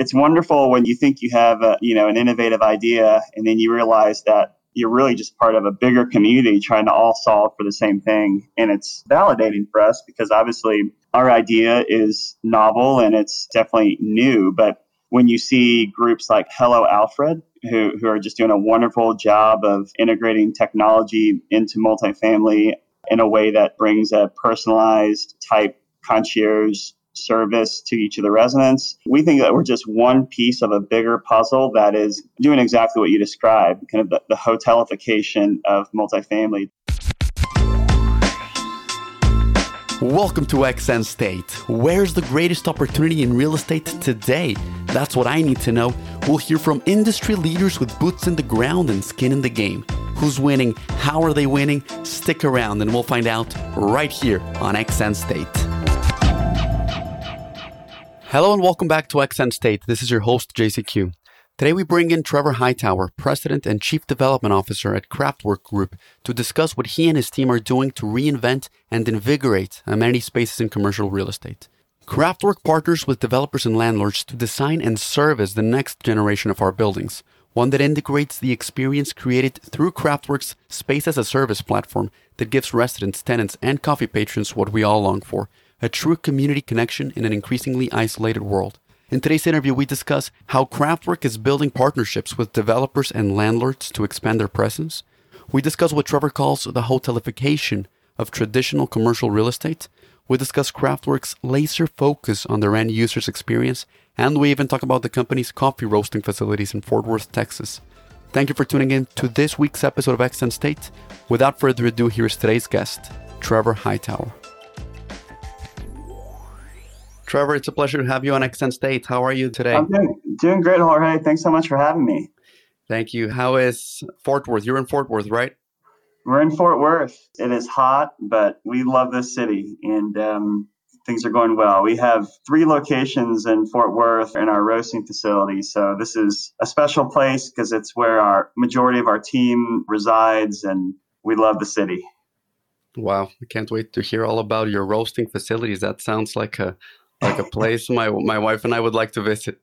it's wonderful when you think you have a, you know an innovative idea and then you realize that you're really just part of a bigger community trying to all solve for the same thing. And it's validating for us because obviously our idea is novel and it's definitely new. But when you see groups like Hello Alfred, who, who are just doing a wonderful job of integrating technology into multifamily in a way that brings a personalized type concierge service to each of the residents. We think that we're just one piece of a bigger puzzle that is doing exactly what you described, kind of the, the hotelification of multifamily. Welcome to XN State. Where's the greatest opportunity in real estate today? That's what I need to know. We'll hear from industry leaders with boots in the ground and skin in the game. Who's winning? How are they winning? Stick around and we'll find out right here on XN State. Hello and welcome back to XN State. This is your host, JCQ. Today we bring in Trevor Hightower, President and Chief Development Officer at Craftwork Group, to discuss what he and his team are doing to reinvent and invigorate amenity spaces in commercial real estate. Craftwork partners with developers and landlords to design and service the next generation of our buildings, one that integrates the experience created through Craftwork's Space as a Service platform that gives residents, tenants, and coffee patrons what we all long for a true community connection in an increasingly isolated world. In today's interview, we discuss how Craftwork is building partnerships with developers and landlords to expand their presence. We discuss what Trevor calls the hotelification of traditional commercial real estate. We discuss Craftwork's laser focus on their end users' experience, and we even talk about the company's coffee roasting facilities in Fort Worth, Texas. Thank you for tuning in to this week's episode of XN State. Without further ado, here is today's guest, Trevor Hightower. Trevor, it's a pleasure to have you on XN State. How are you today? I'm doing, doing great, Jorge. Thanks so much for having me. Thank you. How is Fort Worth? You're in Fort Worth, right? We're in Fort Worth. It is hot, but we love this city and um, things are going well. We have three locations in Fort Worth in our roasting facility. So this is a special place because it's where our majority of our team resides and we love the city. Wow, I can't wait to hear all about your roasting facilities. That sounds like a like a place my my wife and I would like to visit.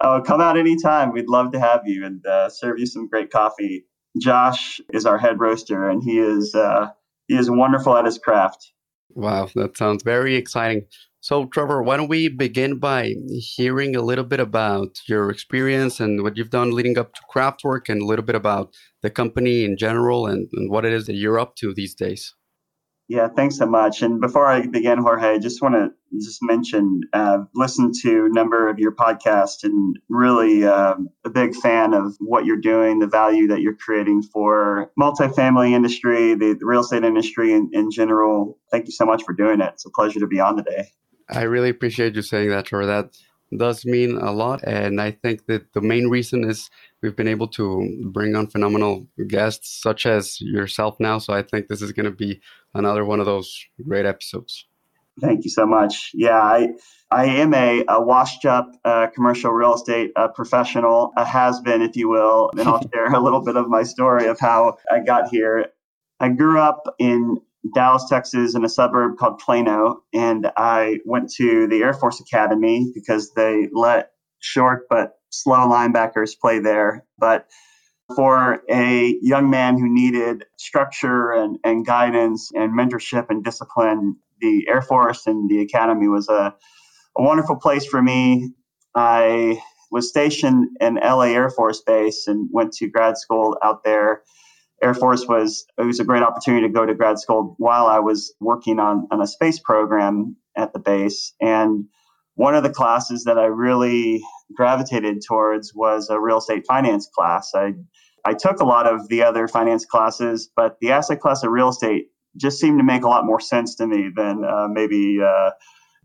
Oh, come out anytime. We'd love to have you and uh, serve you some great coffee. Josh is our head roaster, and he is uh, he is wonderful at his craft. Wow, that sounds very exciting. So, Trevor, why don't we begin by hearing a little bit about your experience and what you've done leading up to Craftwork, and a little bit about the company in general and, and what it is that you're up to these days. Yeah, thanks so much. And before I begin, Jorge, I just want to just mention, uh, listen to a number of your podcasts and really uh, a big fan of what you're doing, the value that you're creating for multifamily industry, the, the real estate industry in, in general. Thank you so much for doing it. It's a pleasure to be on today. I really appreciate you saying that, Trevor. That does mean a lot. And I think that the main reason is we've been able to bring on phenomenal guests such as yourself now. So I think this is going to be another one of those great episodes. Thank you so much. Yeah, I I am a, a washed up uh, commercial real estate uh, professional, a has been, if you will, and I'll share a little bit of my story of how I got here. I grew up in Dallas, Texas, in a suburb called Plano, and I went to the Air Force Academy because they let short but slow linebackers play there. But for a young man who needed structure and, and guidance and mentorship and discipline, the Air Force and the Academy was a, a wonderful place for me. I was stationed in LA Air Force Base and went to grad school out there. Air Force was it was a great opportunity to go to grad school while I was working on, on a space program at the base. And one of the classes that I really gravitated towards was a real estate finance class. I I took a lot of the other finance classes, but the asset class of real estate just seemed to make a lot more sense to me than uh, maybe uh,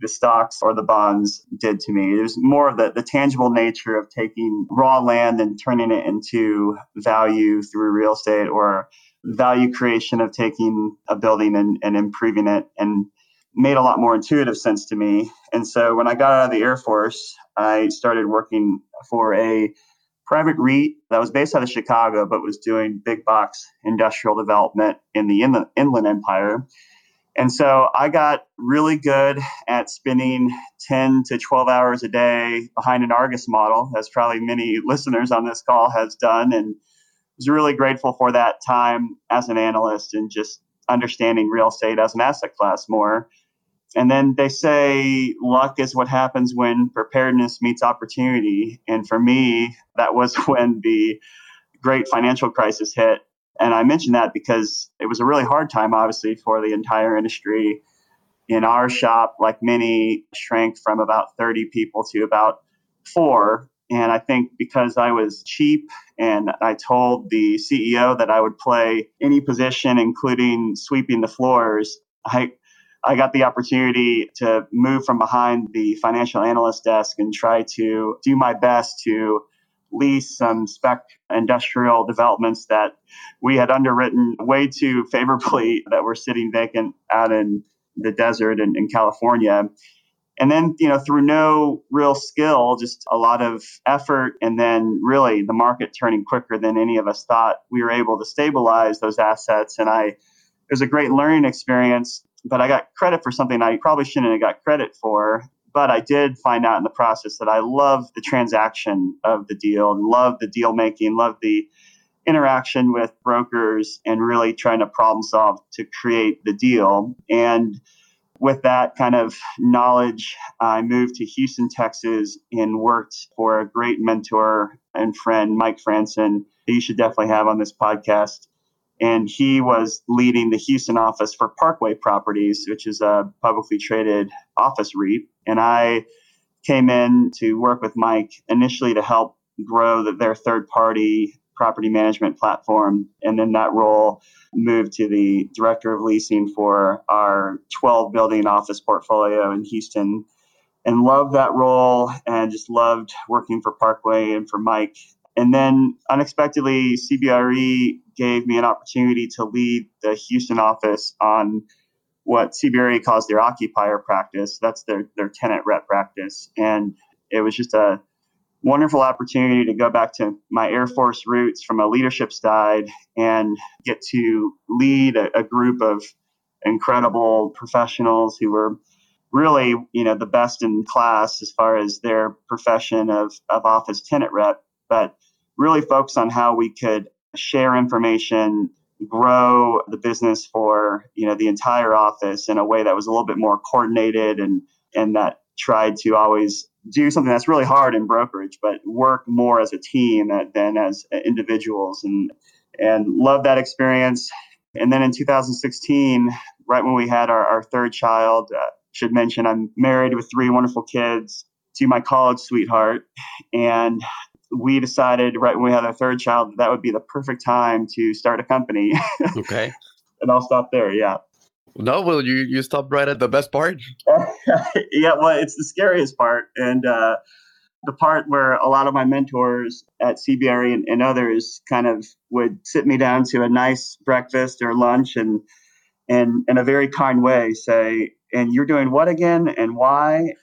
the stocks or the bonds did to me. It was more of the, the tangible nature of taking raw land and turning it into value through real estate or value creation of taking a building and, and improving it and made a lot more intuitive sense to me. And so when I got out of the Air Force, I started working for a private REIT that was based out of Chicago, but was doing big box industrial development in the inland, empire. And so I got really good at spending 10 to 12 hours a day behind an Argus model, as probably many listeners on this call has done. And was really grateful for that time as an analyst and just understanding real estate as an asset class more. And then they say luck is what happens when preparedness meets opportunity. And for me, that was when the great financial crisis hit and I mention that because it was a really hard time, obviously, for the entire industry. In our shop, like many, shrank from about 30 people to about four. And I think because I was cheap and I told the CEO that I would play any position, including sweeping the floors, I, I got the opportunity to move from behind the financial analyst desk and try to do my best to lease some spec industrial developments that we had underwritten way too favorably that were sitting vacant out in the desert in, in California. And then, you know, through no real skill, just a lot of effort, and then really the market turning quicker than any of us thought, we were able to stabilize those assets. And I, it was a great learning experience, but I got credit for something I probably shouldn't have got credit for. But I did find out in the process that I love the transaction of the deal love the deal making, love the interaction with brokers and really trying to problem solve to create the deal. And with that kind of knowledge, I moved to Houston, Texas, and worked for a great mentor and friend, Mike Franson, that you should definitely have on this podcast and he was leading the Houston office for Parkway Properties, which is a publicly traded office REIT. And I came in to work with Mike initially to help grow the, their third party property management platform. And then that role moved to the director of leasing for our 12 building office portfolio in Houston. And loved that role and just loved working for Parkway and for Mike and then unexpectedly, CBRE gave me an opportunity to lead the Houston office on what CBRE calls their occupier practice. That's their, their tenant rep practice. And it was just a wonderful opportunity to go back to my Air Force roots from a leadership side and get to lead a, a group of incredible professionals who were really, you know, the best in class as far as their profession of, of office tenant rep. But really focus on how we could share information, grow the business for you know the entire office in a way that was a little bit more coordinated and and that tried to always do something that's really hard in brokerage, but work more as a team than as individuals and and love that experience. And then in 2016, right when we had our, our third child, uh, should mention I'm married with three wonderful kids to my college sweetheart, and we decided right when we had our third child that, that would be the perfect time to start a company. Okay. and I'll stop there. Yeah. No, well, you you stopped right at the best part. yeah, well, it's the scariest part, and uh, the part where a lot of my mentors at CBRE and, and others kind of would sit me down to a nice breakfast or lunch, and and in a very kind way say, "And you're doing what again, and why?"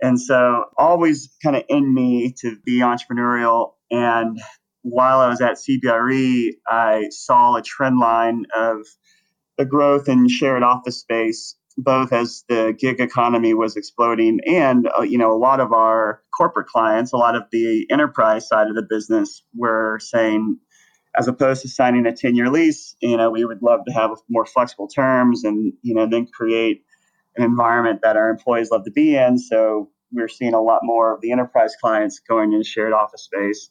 And so, always kind of in me to be entrepreneurial. And while I was at CBRE, I saw a trend line of the growth in shared office space, both as the gig economy was exploding and, uh, you know, a lot of our corporate clients, a lot of the enterprise side of the business were saying, as opposed to signing a 10 year lease, you know, we would love to have more flexible terms and, you know, then create an environment that our employees love to be in. So we're seeing a lot more of the enterprise clients going in shared office space.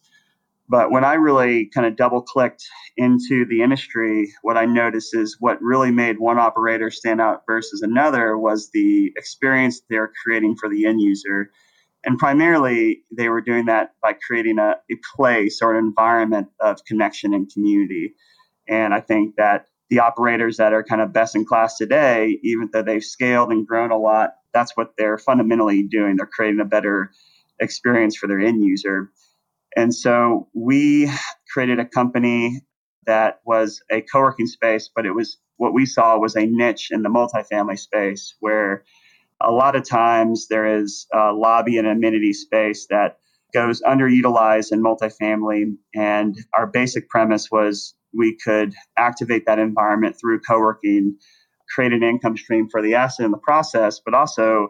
But when I really kind of double clicked into the industry, what I noticed is what really made one operator stand out versus another was the experience they're creating for the end user. And primarily, they were doing that by creating a, a place or an environment of connection and community. And I think that the operators that are kind of best in class today, even though they've scaled and grown a lot, that's what they're fundamentally doing. They're creating a better experience for their end user. And so we created a company that was a co working space, but it was what we saw was a niche in the multifamily space where a lot of times there is a lobby and amenity space that goes underutilized in multifamily. And our basic premise was we could activate that environment through co-working create an income stream for the asset in the process, but also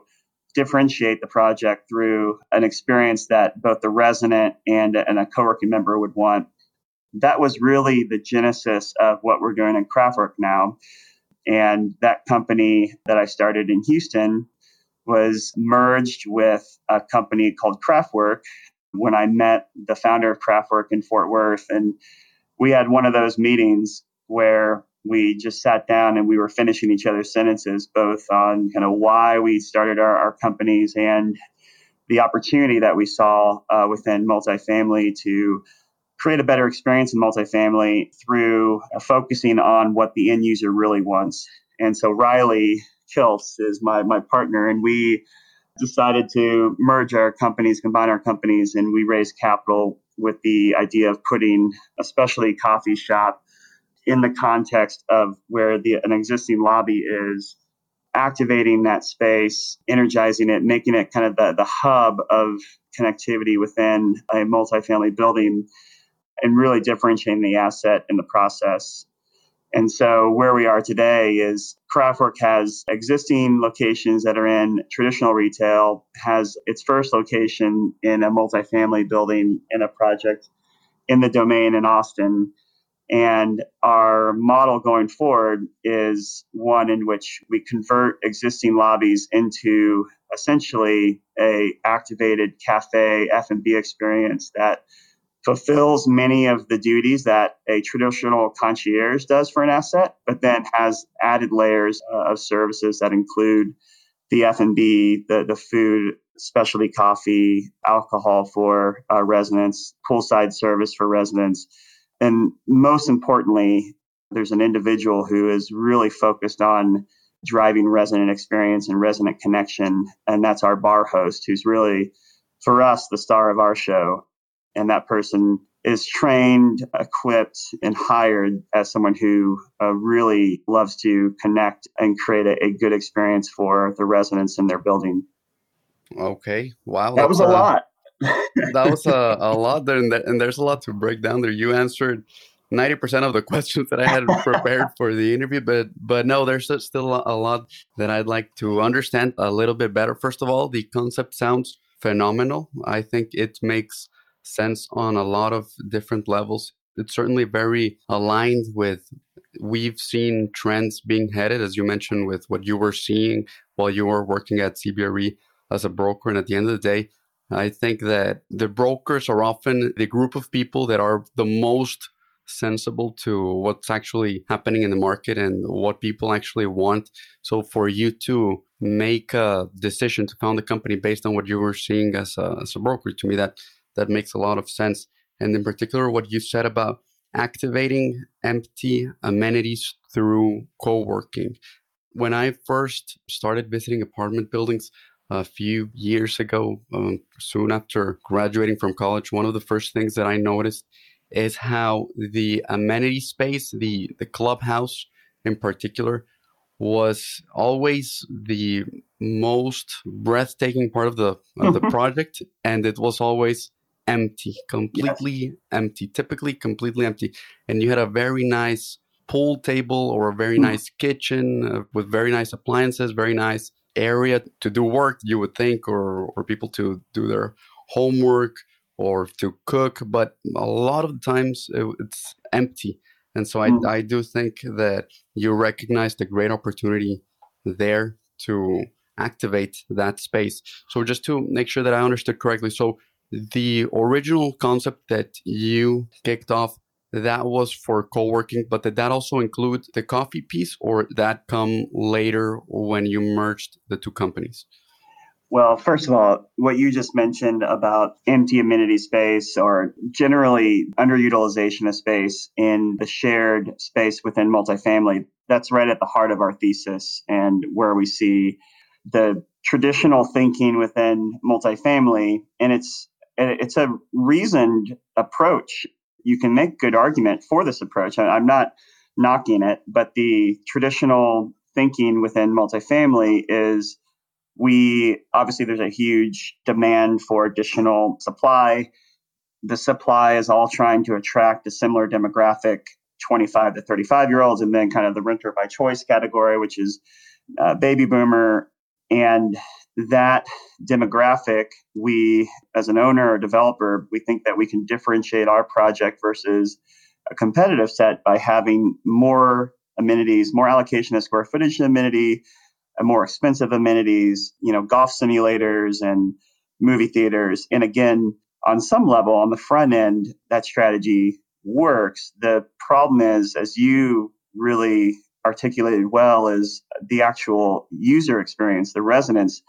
differentiate the project through an experience that both the resident and, and a co-working member would want. That was really the genesis of what we're doing in Craftwork now. And that company that I started in Houston was merged with a company called Craftwork when I met the founder of Craftwork in Fort Worth. And we had one of those meetings where we just sat down and we were finishing each other's sentences, both on kind of why we started our, our companies and the opportunity that we saw uh, within multifamily to create a better experience in multifamily through uh, focusing on what the end user really wants. And so Riley Kilfs is my, my partner, and we decided to merge our companies, combine our companies, and we raised capital with the idea of putting especially coffee shop in the context of where the an existing lobby is activating that space, energizing it, making it kind of the, the hub of connectivity within a multifamily building and really differentiating the asset in the process. And so where we are today is Craftwork has existing locations that are in traditional retail, has its first location in a multifamily building in a project in the domain in Austin. And our model going forward is one in which we convert existing lobbies into essentially a activated cafe F&B experience that fulfills many of the duties that a traditional concierge does for an asset, but then has added layers uh, of services that include the F&B, the, the food, specialty coffee, alcohol for uh, residents, poolside service for residents, and most importantly, there's an individual who is really focused on driving resident experience and resident connection. And that's our bar host, who's really, for us, the star of our show. And that person is trained, equipped, and hired as someone who uh, really loves to connect and create a, a, good experience for the residents in their building. Okay. Wow. That was a uh, lot that was a, a lot there and, and there's a lot to break down there. You answered 90% of the questions that I had prepared for the interview, but but no, there's still a lot that I'd like to understand a little bit better. First of all, the concept sounds phenomenal. I think it makes sense on a lot of different levels. It's certainly very aligned with we've seen trends being headed, as you mentioned, with what you were seeing while you were working at CBRE as a broker. And at the end of the day, I think that the brokers are often the group of people that are the most sensible to what's actually happening in the market and what people actually want. So for you to make a decision to found a company based on what you were seeing as a, as a broker, to me that that makes a lot of sense. And in particular, what you said about activating empty amenities through co-working. When I first started visiting apartment buildings, a few years ago, um, soon after graduating from college, one of the first things that I noticed is how the amenity space, the the clubhouse in particular, was always the most breathtaking part of the of the project, and it was always empty, completely yes. empty, typically completely empty, and you had a very nice pool table or a very hmm. nice kitchen uh, with very nice appliances, very nice area to do work you would think or or people to do their homework or to cook but a lot of the times it, it's empty and so mm. I, I do think that you recognize the great opportunity there to activate that space so just to make sure that i understood correctly so the original concept that you kicked off that was for co-working but did that also include the coffee piece or that come later when you merged the two companies? Well first of all what you just mentioned about empty amenity space or generally underutilization of space in the shared space within multifamily that's right at the heart of our thesis and where we see the traditional thinking within multifamily. And it's it's a reasoned approach you can make good argument for this approach. I'm not knocking it, but the traditional thinking within multifamily is we obviously there's a huge demand for additional supply. The supply is all trying to attract a similar demographic 25 to 35 year olds, and then kind of the renter by choice category, which is uh, baby boomer. And that demographic, we, as an owner or developer, we think that we can differentiate our project versus a competitive set by having more amenities, more allocation of square footage amenity, more expensive amenities, you know, golf simulators and movie theaters. And again, on some level, on the front end, that strategy works. The problem is, as you really articulated well, is the actual user experience, the residents.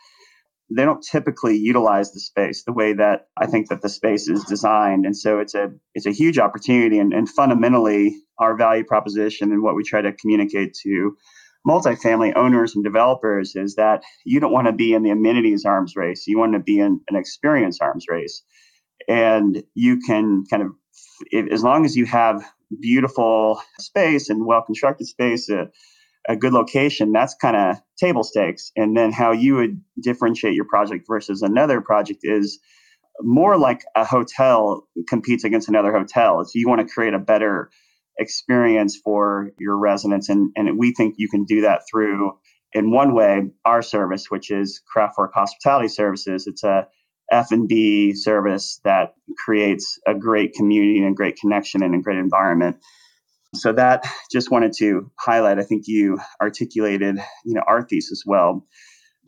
They don't typically utilize the space the way that I think that the space is designed, and so it's a it's a huge opportunity. And, and fundamentally, our value proposition and what we try to communicate to multifamily owners and developers is that you don't want to be in the amenities arms race. You want to be in an experience arms race. And you can kind of, if, as long as you have beautiful space and well constructed space, a, a good location, that's kind of table stakes. And then how you would differentiate your project versus another project is more like a hotel competes against another hotel. So you want to create a better experience for your residents. And, and we think you can do that through, in one way, our service, which is Craftwork Hospitality Services. It's a F&B service that creates a great community and great connection and a great environment. So that just wanted to highlight. I think you articulated, you know, our thesis well.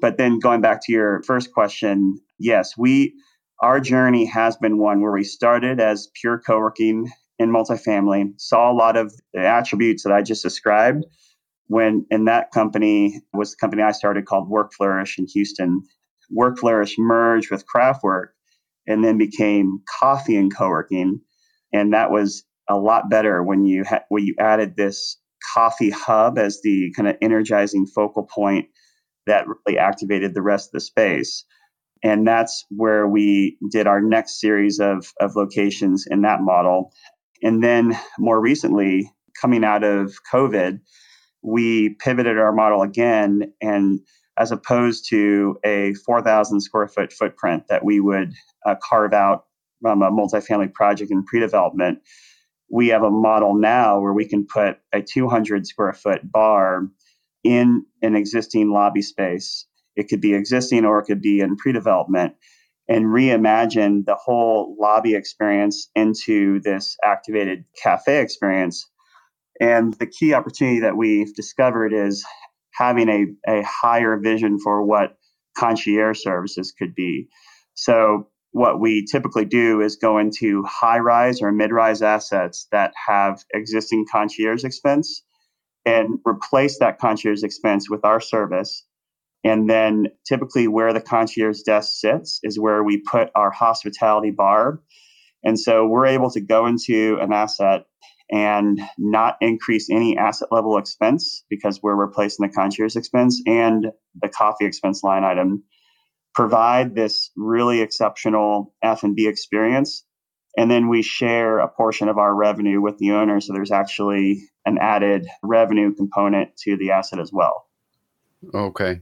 But then going back to your first question, yes, we our journey has been one where we started as pure co-working in multifamily, saw a lot of the attributes that I just described when in that company was the company I started called Work Flourish in Houston. Work Flourish merged with Craftwork and then became Coffee and Co-working, and that was a lot better when you ha- when you added this coffee hub as the kind of energizing focal point that really activated the rest of the space. And that's where we did our next series of, of locations in that model. And then more recently, coming out of COVID, we pivoted our model again. And as opposed to a 4,000 square foot footprint that we would uh, carve out from a multifamily project in pre development, we have a model now where we can put a 200 square foot bar in an existing lobby space. It could be existing or it could be in pre development and reimagine the whole lobby experience into this activated cafe experience. And the key opportunity that we've discovered is having a, a higher vision for what concierge services could be. So, what we typically do is go into high rise or mid rise assets that have existing concierge expense and replace that concierge expense with our service and then typically where the concierge desk sits is where we put our hospitality bar. And so we're able to go into an asset and not increase any asset level expense because we're replacing the concierge expense and the coffee expense line item provide this really exceptional f&b experience. And then we share a portion of our revenue with the owner. So there's actually an added revenue component to the asset as well. Okay.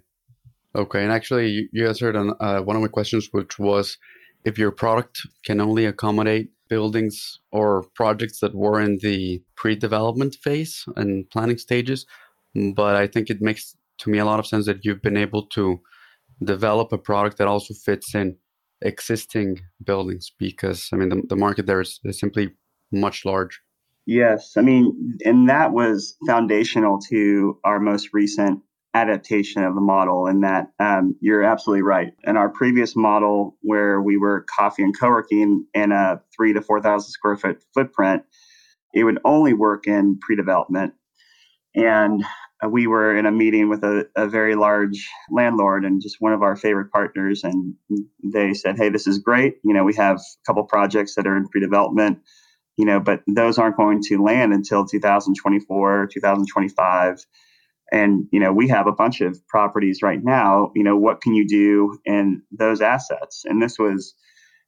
Okay, and actually, you, answered on uh, one of my questions, which was if your product can only accommodate buildings or projects that were in the pre-development phase and planning stages, but I think it makes to me a lot of sense that you've been able to develop a product that also fits in existing buildings because I mean the, the market there is, is simply much larger. Yes, I mean, and that was foundational to our most recent adaptation of the model in that um, you're absolutely right. In our previous model, where we were coffee and co-working in a three to 4,000 square foot footprint, it would only work in pre-development. And we were in a meeting with a, a very large landlord and just one of our favorite partners. And they said, Hey, this is great. You know, we have a couple projects that are in pre-development, you know, but those aren't going to land until 2024, 2025 and you know we have a bunch of properties right now you know what can you do in those assets and this was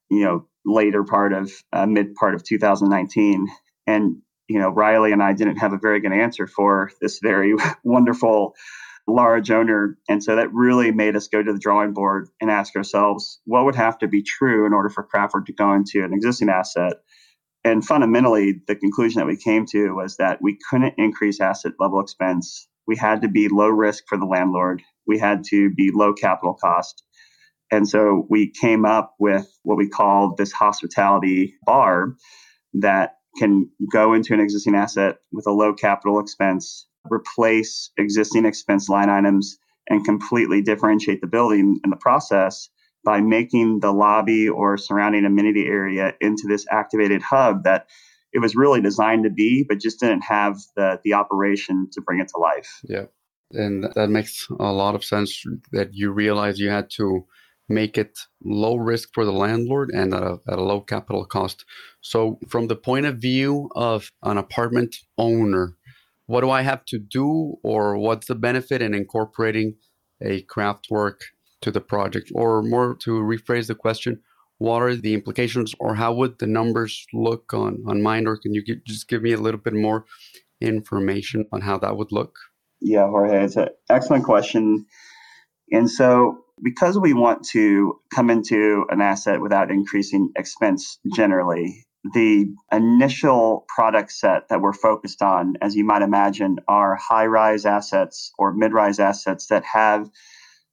you know later part of uh, mid part of 2019 and you know riley and i didn't have a very good answer for this very wonderful large owner and so that really made us go to the drawing board and ask ourselves what would have to be true in order for craftwork to go into an existing asset And fundamentally, the conclusion that we came to was that we couldn't increase asset level expense. We had to be low risk for the landlord. We had to be low capital cost. And so we came up with what we called this hospitality bar that can go into an existing asset with a low capital expense, replace existing expense line items, and completely differentiate the building in the process by making the lobby or surrounding amenity area into this activated hub that it was really designed to be, but just didn't have the the operation to bring it to life. Yeah, and that makes a lot of sense. That you realize you had to make it low risk for the landlord and at a, at a low capital cost. So, from the point of view of an apartment owner, what do I have to do, or what's the benefit in incorporating a Craftwork to the project? Or more to rephrase the question, what are the implications, or how would the numbers look on on mine? Or can you get, just give me a little bit more information on how that would look? Yeah, Jorge, it's an excellent question. And so because we want to come into an asset without increasing expense generally, the initial product set that we're focused on, as you might imagine, are high rise assets or mid rise assets that have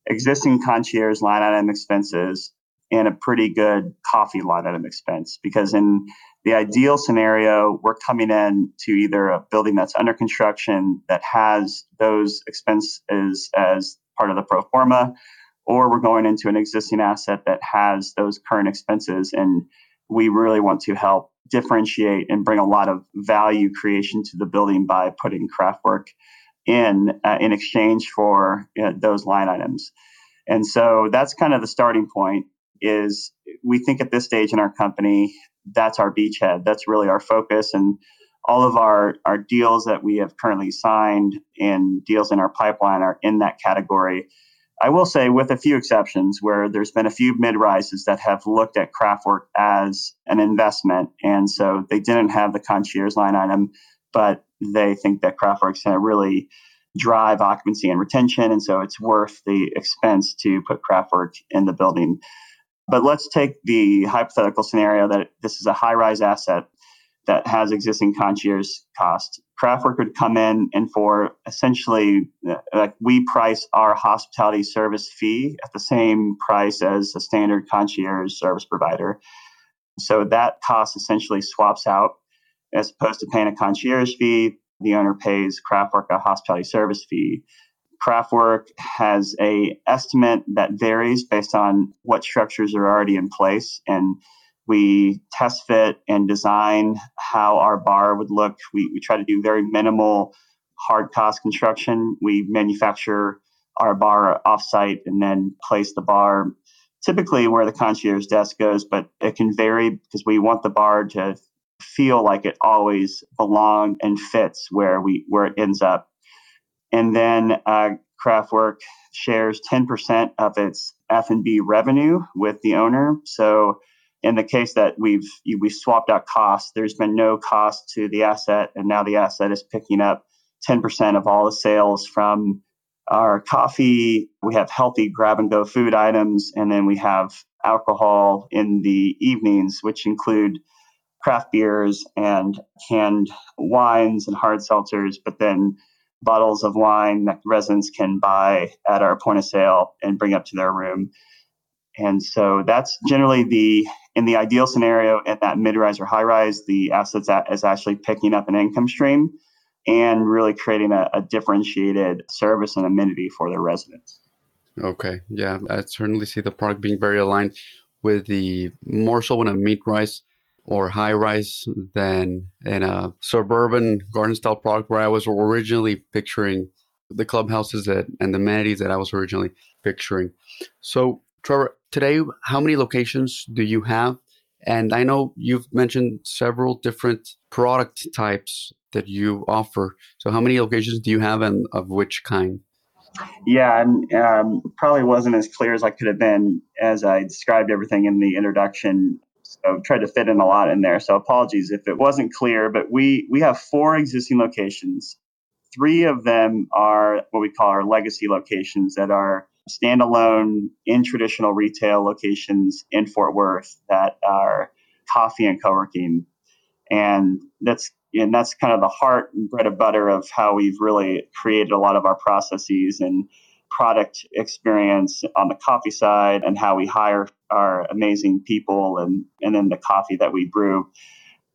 existing concierge line item expenses and a pretty good coffee line item expense. Because in the ideal scenario, we're coming in to either a building that's under construction that has those expenses as part of the pro forma, or we're going into an existing asset that has those current expenses. And we really want to help differentiate and bring a lot of value creation to the building by putting Craftwork in uh, in exchange for you know, those line items. And so that's kind of the starting point is we think at this stage in our company that's our beachhead that's really our focus and all of our, our deals that we have currently signed and deals in our pipeline are in that category I will say, with a few exceptions, where there's been a few mid rises that have looked at craftwork as an investment. And so they didn't have the concierge line item, but they think that Craftwork's going to really drive occupancy and retention. And so it's worth the expense to put craftwork in the building. But let's take the hypothetical scenario that this is a high rise asset that has existing concierge cost. Craftwork would come in and for essentially, like we price our hospitality service fee at the same price as a standard concierge service provider. So that cost essentially swaps out as opposed to paying a concierge fee. The owner pays Craftwork a hospitality service fee. Craftwork has a estimate that varies based on what structures are already in place and we test fit and design how our bar would look. We, we try to do very minimal hard cost construction. We manufacture our bar offsite and then place the bar typically where the concierge desk goes, but it can vary because we want the bar to feel like it always belongs and fits where we where it ends up. And then uh, Craftwork shares 10% of its F&B revenue with the owner. So in the case that we've we swapped out costs, there's been no cost to the asset, and now the asset is picking up 10% of all the sales from our coffee. We have healthy grab and go food items, and then we have alcohol in the evenings, which include craft beers and canned wines and hard seltzers, but then bottles of wine that residents can buy at our point of sale and bring up to their room. And so that's generally the in the ideal scenario at that mid-rise or high-rise, the assets is actually picking up an income stream and really creating a, a differentiated service and amenity for their residents. Okay, yeah, I certainly see the product being very aligned with the more so in a mid-rise or high-rise than in a suburban garden-style product where I was originally picturing the clubhouses that and the amenities that I was originally picturing. So, Trevor, today, how many locations do you have? And I know you've mentioned several different product types that you offer. So, how many locations do you have and of which kind? Yeah, and um, probably wasn't as clear as I could have been as I described everything in the introduction. So, tried to fit in a lot in there. So, apologies if it wasn't clear. But we we have four existing locations. Three of them are what we call our legacy locations that are standalone in traditional retail locations in Fort Worth that are coffee and co-working. And that's and that's kind of the heart and bread and butter of how we've really created a lot of our processes and product experience on the coffee side and how we hire our amazing people and, and then the coffee that we brew.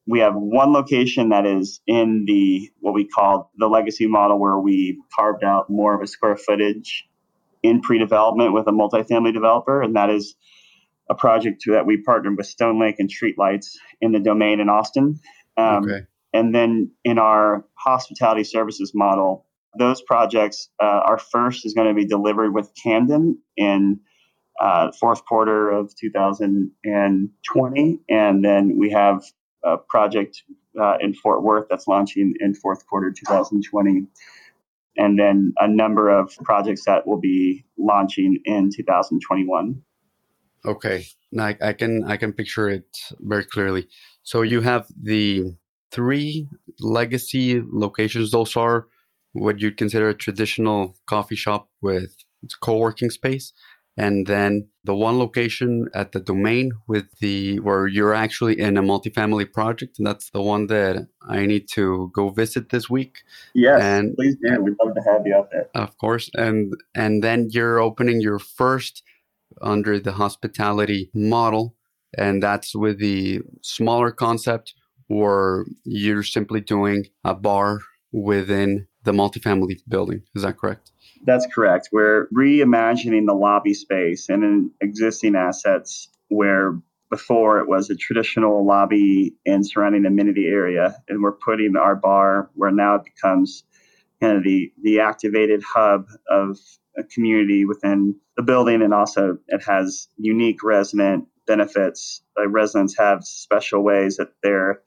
We have one location that is in the what we call the legacy model where we carved out more of a square footage in pre-development with a multifamily developer, and that is a project that we partnered with Stone Lake and Streetlights in the domain in Austin. Um, okay. And then in our hospitality services model, those projects, uh, our first is going to be delivered with Camden in uh, fourth quarter of 2020, and then we have a project uh, in Fort Worth that's launching in fourth quarter 2020, and then a number of projects that will be launching in 2021. Okay, now I, I can I can picture it very clearly. So you have the three legacy locations. Those are what you'd consider a traditional coffee shop with co-working space and then the one location at the domain with the where you're actually in a multifamily project and that's the one that i need to go visit this week. Yes and please do we'd love to have you out there. Of course. And and then you're opening your first under the hospitality model and that's with the smaller concept or you're simply doing a bar within the multifamily building. Is that correct? That's correct. We're reimagining the lobby space and in existing assets where before it was a traditional lobby and surrounding amenity area, and we're putting our bar where now it becomes kind of the the activated hub of a community within the building, and also it has unique resident benefits. The residents have special ways that they're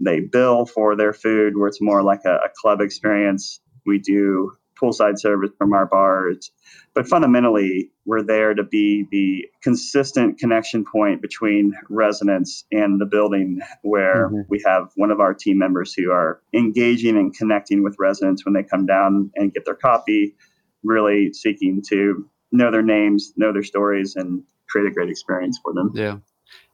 they bill for their food, where it's more like a, a club experience. We do poolside service from our bars, but fundamentally, we're there to be the consistent connection point between residents and the building, where mm-hmm. we have one of our team members who are engaging and connecting with residents when they come down and get their coffee, really seeking to know their names, know their stories, and create a great experience for them. Yeah.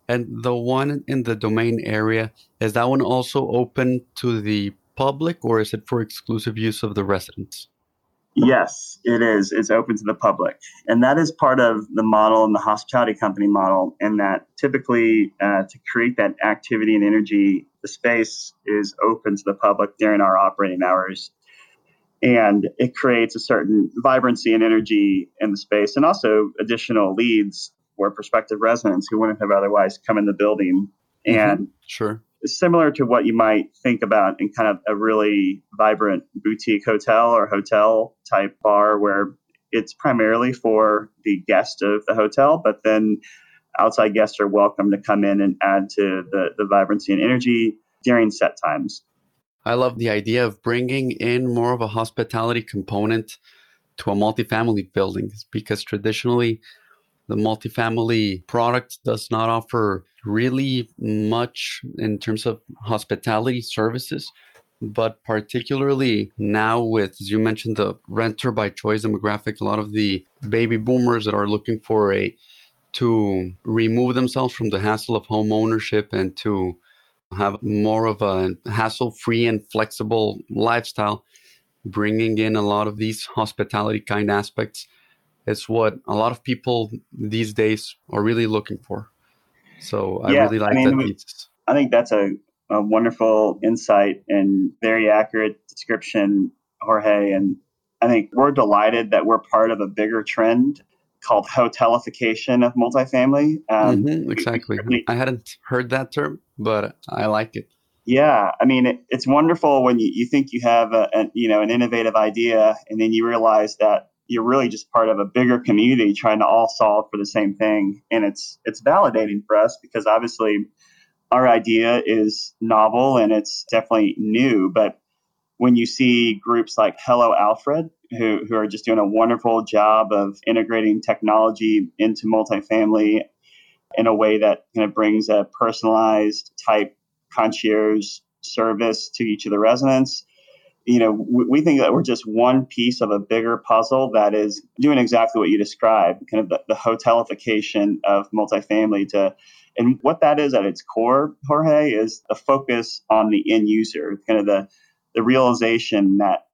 And the one in the domain area, is that one also open to the public or is it for exclusive use of the residents? Yes, it is. It's open to the public. And that is part of the model and the hospitality company model, in that typically uh, to create that activity and energy, the space is open to the public during our operating hours. And it creates a certain vibrancy and energy in the space and also additional leads or prospective residents who wouldn't have otherwise come in the building. Mm-hmm. And mm-hmm. sure. Similar to what you might think about in kind of a really vibrant boutique hotel or hotel type bar where it's primarily for the guest of the hotel, but then outside guests are welcome to come in and add to the, the vibrancy and energy during set times. I love the idea of bringing in more of a hospitality component to a multifamily building because traditionally the multifamily product does not offer really much in terms of hospitality services but particularly now with as you mentioned the renter by choice demographic a lot of the baby boomers that are looking for a to remove themselves from the hassle of home ownership and to have more of a hassle free and flexible lifestyle bringing in a lot of these hospitality kind aspects it's what a lot of people these days are really looking for. So I really like I mean, that thesis. I think that's a, a wonderful insight and very accurate description, Jorge. And I think we're delighted that we're part of a bigger trend called hotelification of multifamily. Um, mm-hmm, exactly. Really, I hadn't heard that term, but I like it. Yeah, I mean, it, it's wonderful when you, you think you have a, a, you know an innovative idea, and then you realize that you're really just part of a bigger community trying to all solve for the same thing. And it's it's validating for us because obviously our idea is novel and it's definitely new but when you see groups like hello alfred who, who are just doing a wonderful job of integrating technology into multifamily in a way that kind of brings a personalized type concierge service to each of the residents you know, we, we think that we're just one piece of a bigger puzzle that is doing exactly what you described, kind of the, the hotelification of multifamily to and what that is at its core, Jorge, is the focus on the end user, kind of the the realization that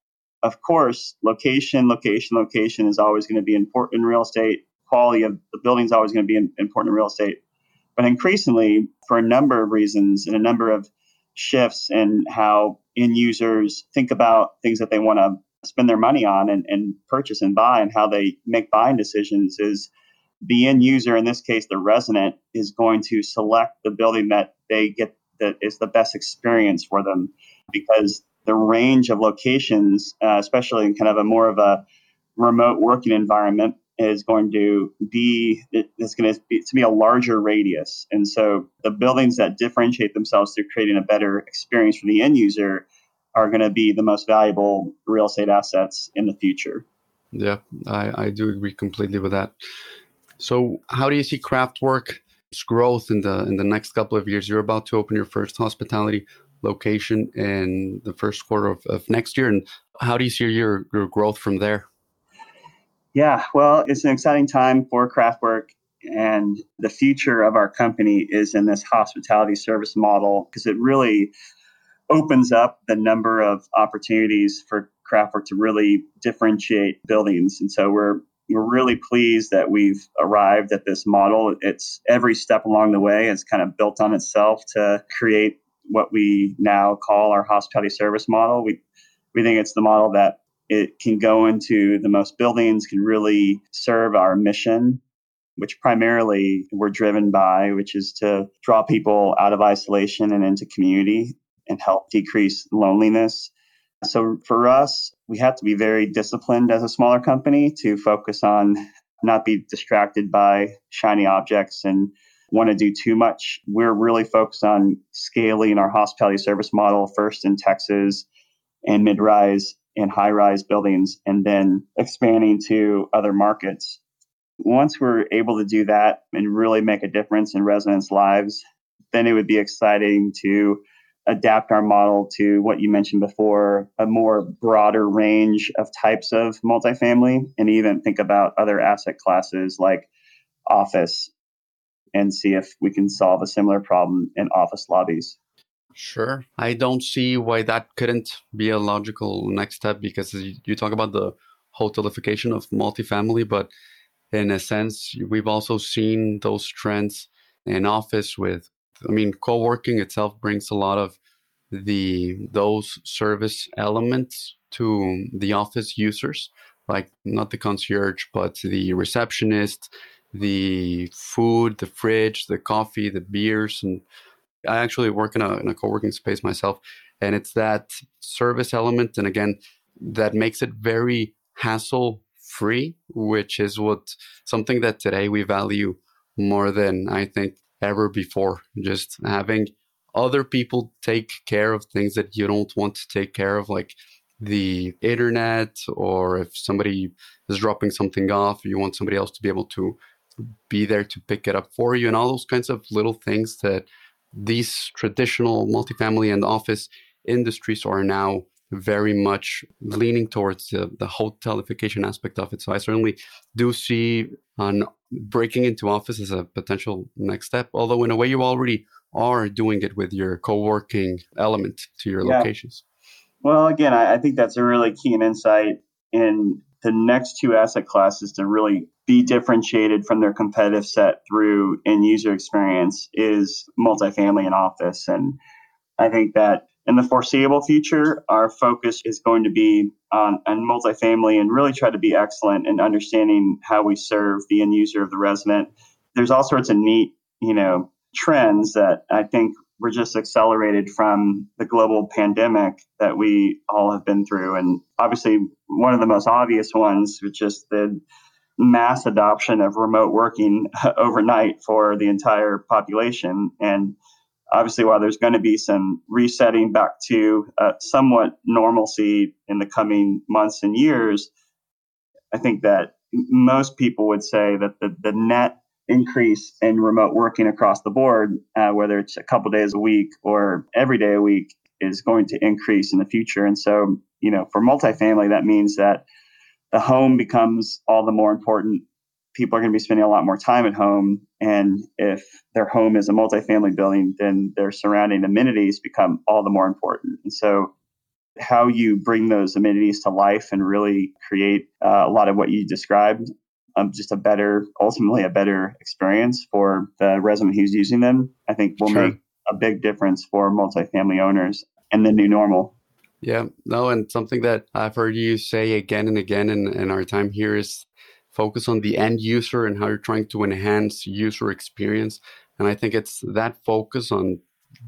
of course, location, location, location is always going to be important in real estate. Quality of the building is always going to be important in real estate. But increasingly, for a number of reasons and a number of shifts in how end users think about things that they want to spend their money on and, and purchase and buy and how they make buying decisions is the end user, in this case, the resident, is going to select the building that they get that is the best experience for them. Because the range of locations, uh, especially in kind of a more of a remote working environment, is going to be it's going to be, to be a larger radius. And so the buildings that differentiate themselves through creating a better experience for the end user are going to be the most valuable real estate assets in the future. Yeah, I, I do agree completely with that. So, how do you see Craftwork's growth in the in the next couple of years? You're about to open your first hospitality location in the first quarter of, of next year. And how do you see your, your growth from there? Yeah, well, it's an exciting time for Craftwork. And the future of our company is in this hospitality service model because it really opens up the number of opportunities for Craftwork to really differentiate buildings. And so we're we're really pleased that we've arrived at this model. It's every step along the way has kind of built on itself to create what we now call our hospitality service model. We we think it's the model that it can go into the most buildings, can really serve our mission, which primarily we're driven by, which is to draw people out of isolation and into community and help decrease loneliness. So for us, we have to be very disciplined as a smaller company to focus on not be distracted by shiny objects and want to do too much. We're really focused on scaling our hospitality service model first in Texas and mid rise and high rise buildings, and then expanding to other markets. Once we're able to do that and really make a difference in residents' lives, then it would be exciting to adapt our model to what you mentioned before a more broader range of types of multifamily and even think about other asset classes like office and see if we can solve a similar problem in office lobbies. Sure. I don't see why that couldn't be a logical next step because you talk about the hotelification of multifamily, but in a sense, we've also seen those trends in office with, I mean, co-working itself brings a lot of the those service elements to the office users, like not the concierge, but the receptionist, the food, the fridge, the coffee, the beers, and I actually work in a in a co-working space myself, and it's that service element, and again, that makes it very hassle free, which is what something that today we value more than I think ever before. Just having other people take care of things that you don't want to take care of, like the internet, or if somebody is dropping something off, you want somebody else to be able to be there to pick it up for you and all those kinds of little things that these traditional multifamily and office industries are now very much leaning towards the, the hotelification aspect of it. So I certainly do see uh, on breaking into office as a potential next step. Although in a way you already are doing it with your co-working element to your yeah. locations. Well, again, I, I think that's a really keen insight in the next two asset classes to really be differentiated from their competitive set through end user experience is multifamily and office. And I think that in the foreseeable future, our focus is going to be on, on multifamily and really try to be excellent in understanding how we serve the end user of the resident. There's all sorts of neat, you know, trends that I think were just accelerated from the global pandemic that we all have been through. And obviously, one of the most obvious ones was just the mass adoption of remote working overnight for the entire population. And obviously, while there's going to be some resetting back to uh, somewhat normalcy in the coming months and years, I think that most people would say that the, the net increase in remote working across the board, uh, whether it's a couple days a week or every day a week, is going to increase in the future. And so you know, for multifamily, that means that the home becomes all the more important. People are going to be spending a lot more time at home. And if their home is a multifamily building, then their surrounding amenities become all the more important. And so, how you bring those amenities to life and really create uh, a lot of what you described um, just a better, ultimately a better experience for the resident who's using them, I think will sure. make a big difference for multifamily owners and the new normal. Yeah, no, and something that I've heard you say again and again in, in our time here is focus on the end user and how you're trying to enhance user experience. And I think it's that focus on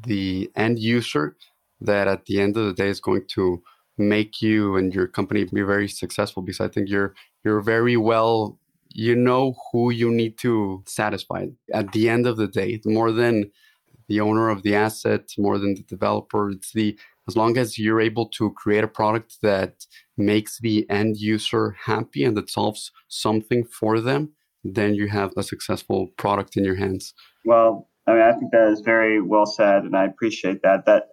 the end user that at the end of the day is going to make you and your company be very successful because I think you're you're very well you know who you need to satisfy at the end of the day. More than the owner of the asset more than the developer. It's the as long as you're able to create a product that makes the end user happy and that solves something for them then you have a successful product in your hands. Well i mean i think that is very well said and i appreciate that that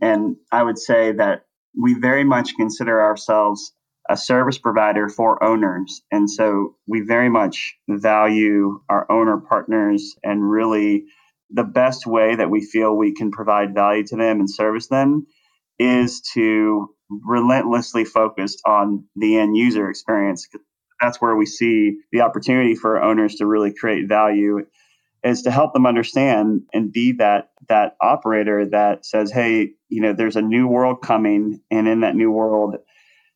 and i would say that we very much consider ourselves a service provider for owners. And so we very much value our owner partners and really the best way that we feel we can provide value to them and service them is to relentlessly focus on the end user experience. That's where we see the opportunity for owners to really create value is to help them understand and be that that operator that says, hey, you know, there's a new world coming and in that new world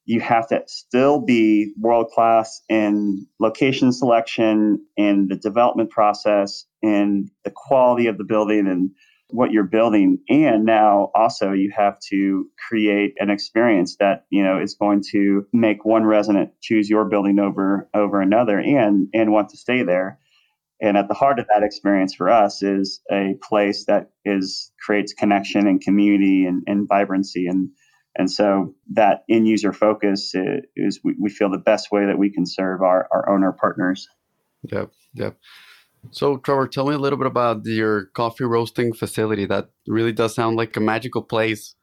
you have to still be world class in location selection and the development process and the quality of the building and what you're building. And now also you have to create an experience that you know is going to make one resident choose your building over over another and and want to stay there. And at the heart of that experience for us is a place that is creates connection and community and, and vibrancy and and so that end user focus is, we, we feel the best way that we can serve our, our owner partners. Yep, yep. So, Trevor, tell me a little bit about your coffee roasting facility. That really does sound like a magical place.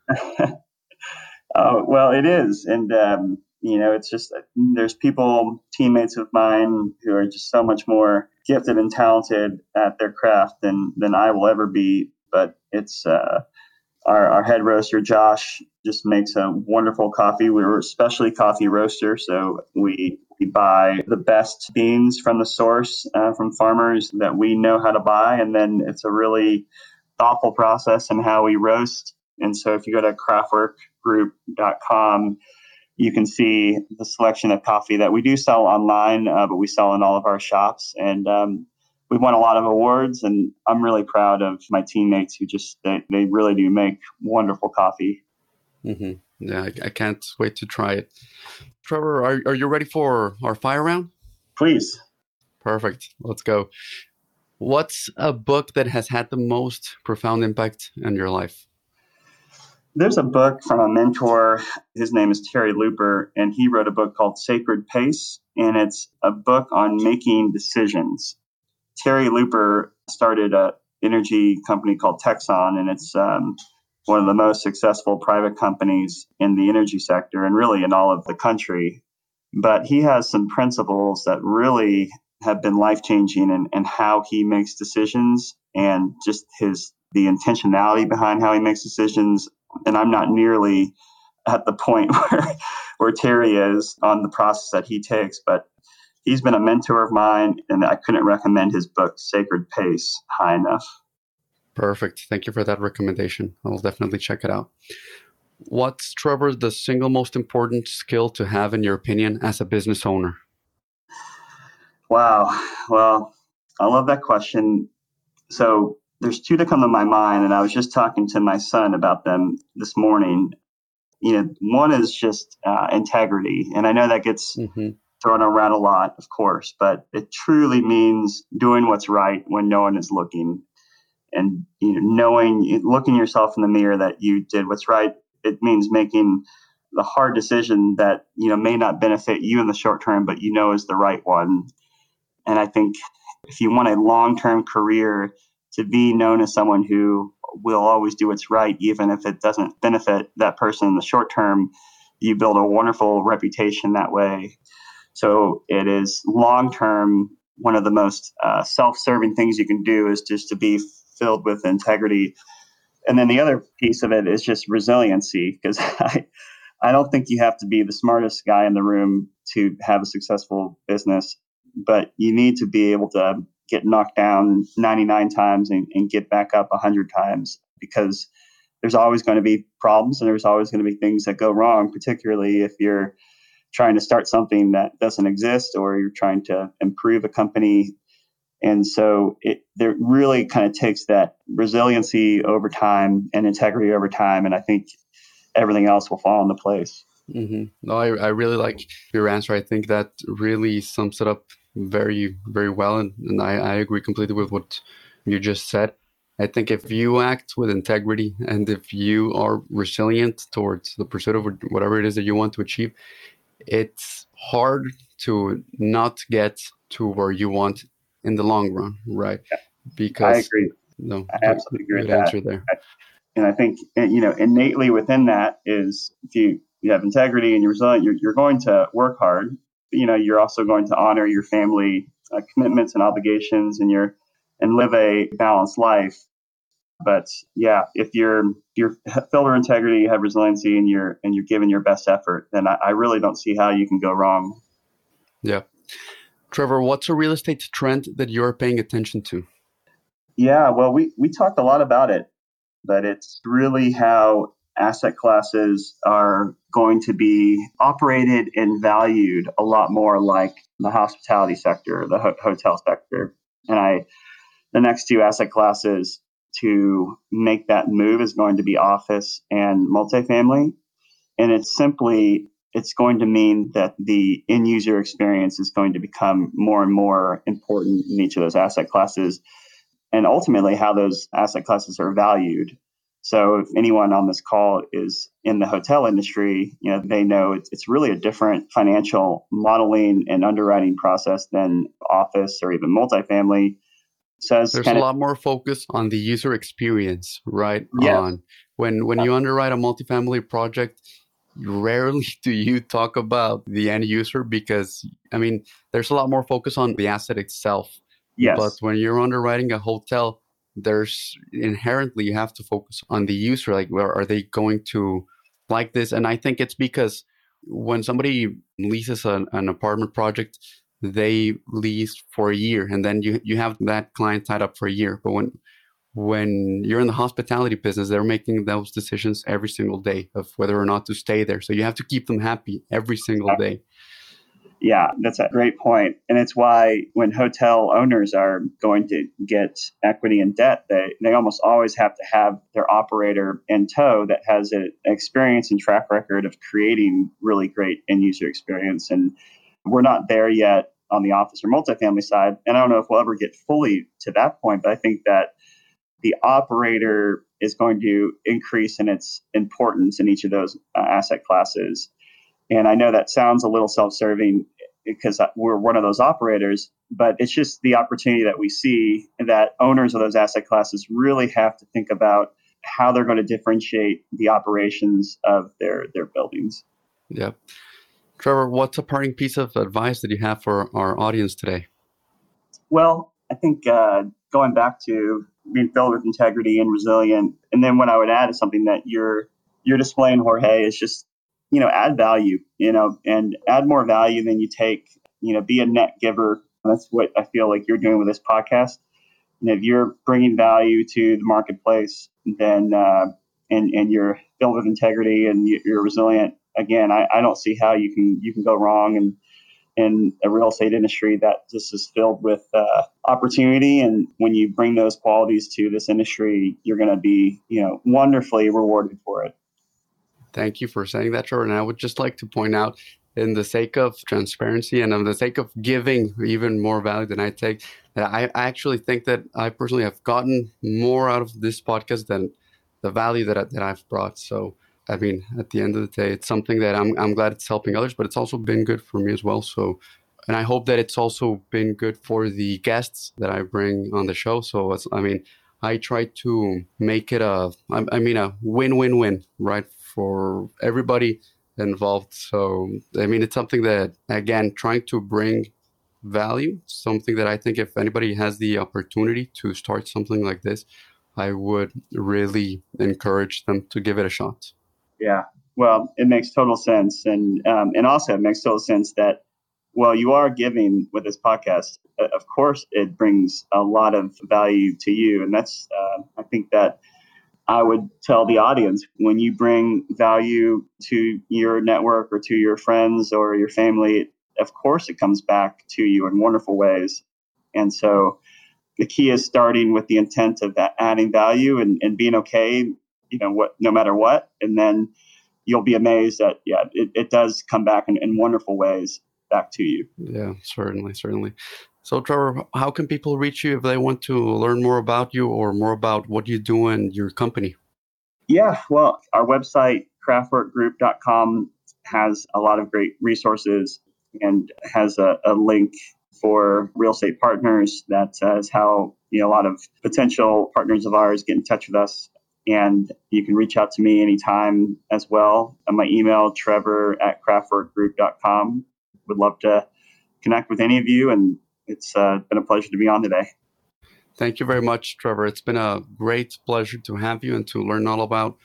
oh, well, it is. And, um, you know, it's just there's people, teammates of mine, who are just so much more gifted and talented at their craft than, than I will ever be. But it's, uh, our, our head roaster Josh just makes a wonderful coffee. We're a specialty coffee roaster, so we we buy the best beans from the source uh, from farmers that we know how to buy, and then it's a really thoughtful process in how we roast. And so, if you go to craftworkgroup.com, you can see the selection of coffee that we do sell online, uh, but we sell in all of our shops. And um, we've won a lot of awards, and I'm really proud of my teammates who just they, they really do make wonderful coffee. Mm-hmm. Yeah, I, I, can't wait to try it. Trevor, are, are you ready for our fire round? Please. Perfect. Let's go. What's a book that has had the most profound impact in your life? There's a book from a mentor. His name is Terry Looper, and he wrote a book called Sacred Pace, and it's a book on making decisions. Terry Looper started an energy company called Texon, and it's um, one of the most successful private companies in the energy sector and really in all of the country. But he has some principles that really have been life changing and, in how he makes decisions and just his the intentionality behind how he makes decisions. And I'm not nearly at the point where where Terry is on the process that he takes, but he's been a mentor of mine, and I couldn't recommend his book, Sacred Pace, high enough. Perfect. Thank you for that recommendation. I'll definitely check it out. What's, Trevor, the single most important skill to have, in your opinion, as a business owner? Wow. Well, I love that question. So there's two that come to my mind, and I was just talking to my son about them this morning. You know, one is just uh, integrity, and I know that gets mm-hmm thrown around a lot, of course, but it truly means doing what's right when no one is looking, and you know, knowing, looking yourself in the mirror that you did what's right. It means making the hard decision that you know may not benefit you in the short term, but you know is the right one. And I think if you want a long-term career, to be known as someone who will always do what's right, even if it doesn't benefit that person in the short term, you build a wonderful reputation that way. So it is long term. One of the most uh, self serving things you can do is just to be filled with integrity. And then the other piece of it is just resiliency because I, I don't think you have to be the smartest guy in the room to have a successful business, but you need to be able to get knocked down 99 times and, and get back up 100 times because there's always going to be problems and there's always going to be things that go wrong, particularly if you're trying to start something that doesn't exist or you're trying to improve a company. And so it there really kind of takes that resiliency over time and integrity over time. And I think everything else will fall into place. Mm-hmm. No, I, I really like your answer. I think that really sums it up very, very well. And, and I, I agree completely with what you just said. I think if you act with integrity and if you are resilient towards the pursuit of whatever it is that you want to achieve, it's hard to not get to where you want in the long run, right? Yeah. Because I agree. No, I absolutely agree with that. Answer there. And I think you know innately within that is if you you have integrity and you're resilient, you're, you're going to work hard. But, you know, you're also going to honor your family uh, commitments and obligations, and you're and live a balanced life. But yeah, if you're you're filled integrity, you have resiliency, and you're and you're giving your best effort, then I, I really don't see how you can go wrong. Yeah, Trevor, what's a real estate trend that you're paying attention to? Yeah, well, we we talked a lot about it, but it's really how asset classes are going to be operated and valued a lot more like the hospitality sector, the ho- hotel sector. And I, the next two asset classes to make that move is going to be office and multifamily. And it's simply, it's going to mean that the end user experience is going to become more and more important in each of those asset classes. And ultimately, how those asset classes are valued so if anyone on this call is in the hotel industry, you know, they know it's, it's really a different financial modeling and underwriting process than office or even multifamily. Says there's a lot more focus on the user experience, right? Yeah. On when when you underwrite a multifamily project, rarely do you talk about the end user because I mean, there's a lot more focus on the asset itself. Yes. But when you're underwriting a hotel, there's inherently you have to focus on the user like where are they going to like this and i think it's because when somebody leases an, an apartment project they lease for a year and then you you have that client tied up for a year but when when you're in the hospitality business they're making those decisions every single day of whether or not to stay there so you have to keep them happy every single day yeah, that's a great point. And it's why when hotel owners are going to get equity and debt, they, they almost always have to have their operator in tow that has an experience and track record of creating really great end user experience. And we're not there yet on the office or multifamily side. And I don't know if we'll ever get fully to that point, but I think that the operator is going to increase in its importance in each of those uh, asset classes. And I know that sounds a little self serving because we're one of those operators, but it's just the opportunity that we see that owners of those asset classes really have to think about how they're going to differentiate the operations of their, their buildings. Yeah. Trevor, what's a parting piece of advice that you have for our audience today? Well, I think uh, going back to being filled with integrity and resilient, and then what I would add is something that you're you're displaying, Jorge, is just you know, add value, you know, and add more value than you take, you know, be a net giver. That's what I feel like you're doing with this podcast. And if you're bringing value to the marketplace, then, uh, and, and you're filled with integrity and you're resilient, again, I, I don't see how you can, you can go wrong. And, in a real estate industry that just is filled with uh, opportunity. And when you bring those qualities to this industry, you're going to be, you know, wonderfully rewarded for it. Thank you for saying that, Jordan. I would just like to point out, in the sake of transparency and in the sake of giving even more value than I take, that I actually think that I personally have gotten more out of this podcast than the value that, I, that I've brought. So, I mean, at the end of the day, it's something that I'm, I'm glad it's helping others, but it's also been good for me as well. So, and I hope that it's also been good for the guests that I bring on the show. So, I mean, I try to make it a, I mean, a win-win-win, right? for everybody involved. So, I mean, it's something that, again, trying to bring value, something that I think if anybody has the opportunity to start something like this, I would really encourage them to give it a shot. Yeah, well, it makes total sense, and um, and also it makes total sense that well, you are giving with this podcast. Uh, of course, it brings a lot of value to you, and that's uh, I think that I would tell the audience when you bring value to your network or to your friends or your family, of course, it comes back to you in wonderful ways, and so the key is starting with the intent of adding value and, and being okay, you know, what no matter what, and then you'll be amazed that yeah, it, it does come back in, in wonderful ways back to you. Yeah, certainly, certainly. So, Trevor, how can people reach you if they want to learn more about you or more about what you do and your company? Yeah, well, our website, craftworkgroup.com, has a lot of great resources and has a, a link for real estate partners. that is how you know a lot of potential partners of ours get in touch with us. And you can reach out to me anytime as well. On my email, trevor at craftworkgroup.com. Would love to connect with any of you, and it's uh, been a pleasure to be on today. Thank you very much, Trevor. It's been a great pleasure to have you and to learn all about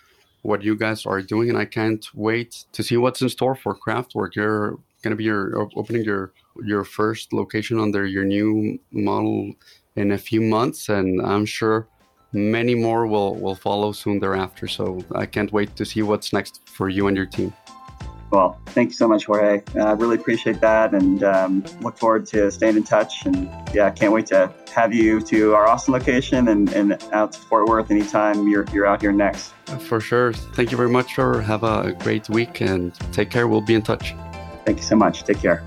what you guys are doing. And I can't wait to see what's in store for Craftwork. You're going to be your, opening your your first location under your new model in a few months, and I'm sure many more will will follow soon thereafter. So I can't wait to see what's next for you and your team. Well, thank you so much, Jorge. I uh, really appreciate that and um, look forward to staying in touch. And yeah, can't wait to have you to our Austin location and, and out to Fort Worth anytime you're, you're out here next. For sure. Thank you very much, Trevor. Have a great week and take care. We'll be in touch. Thank you so much. Take care.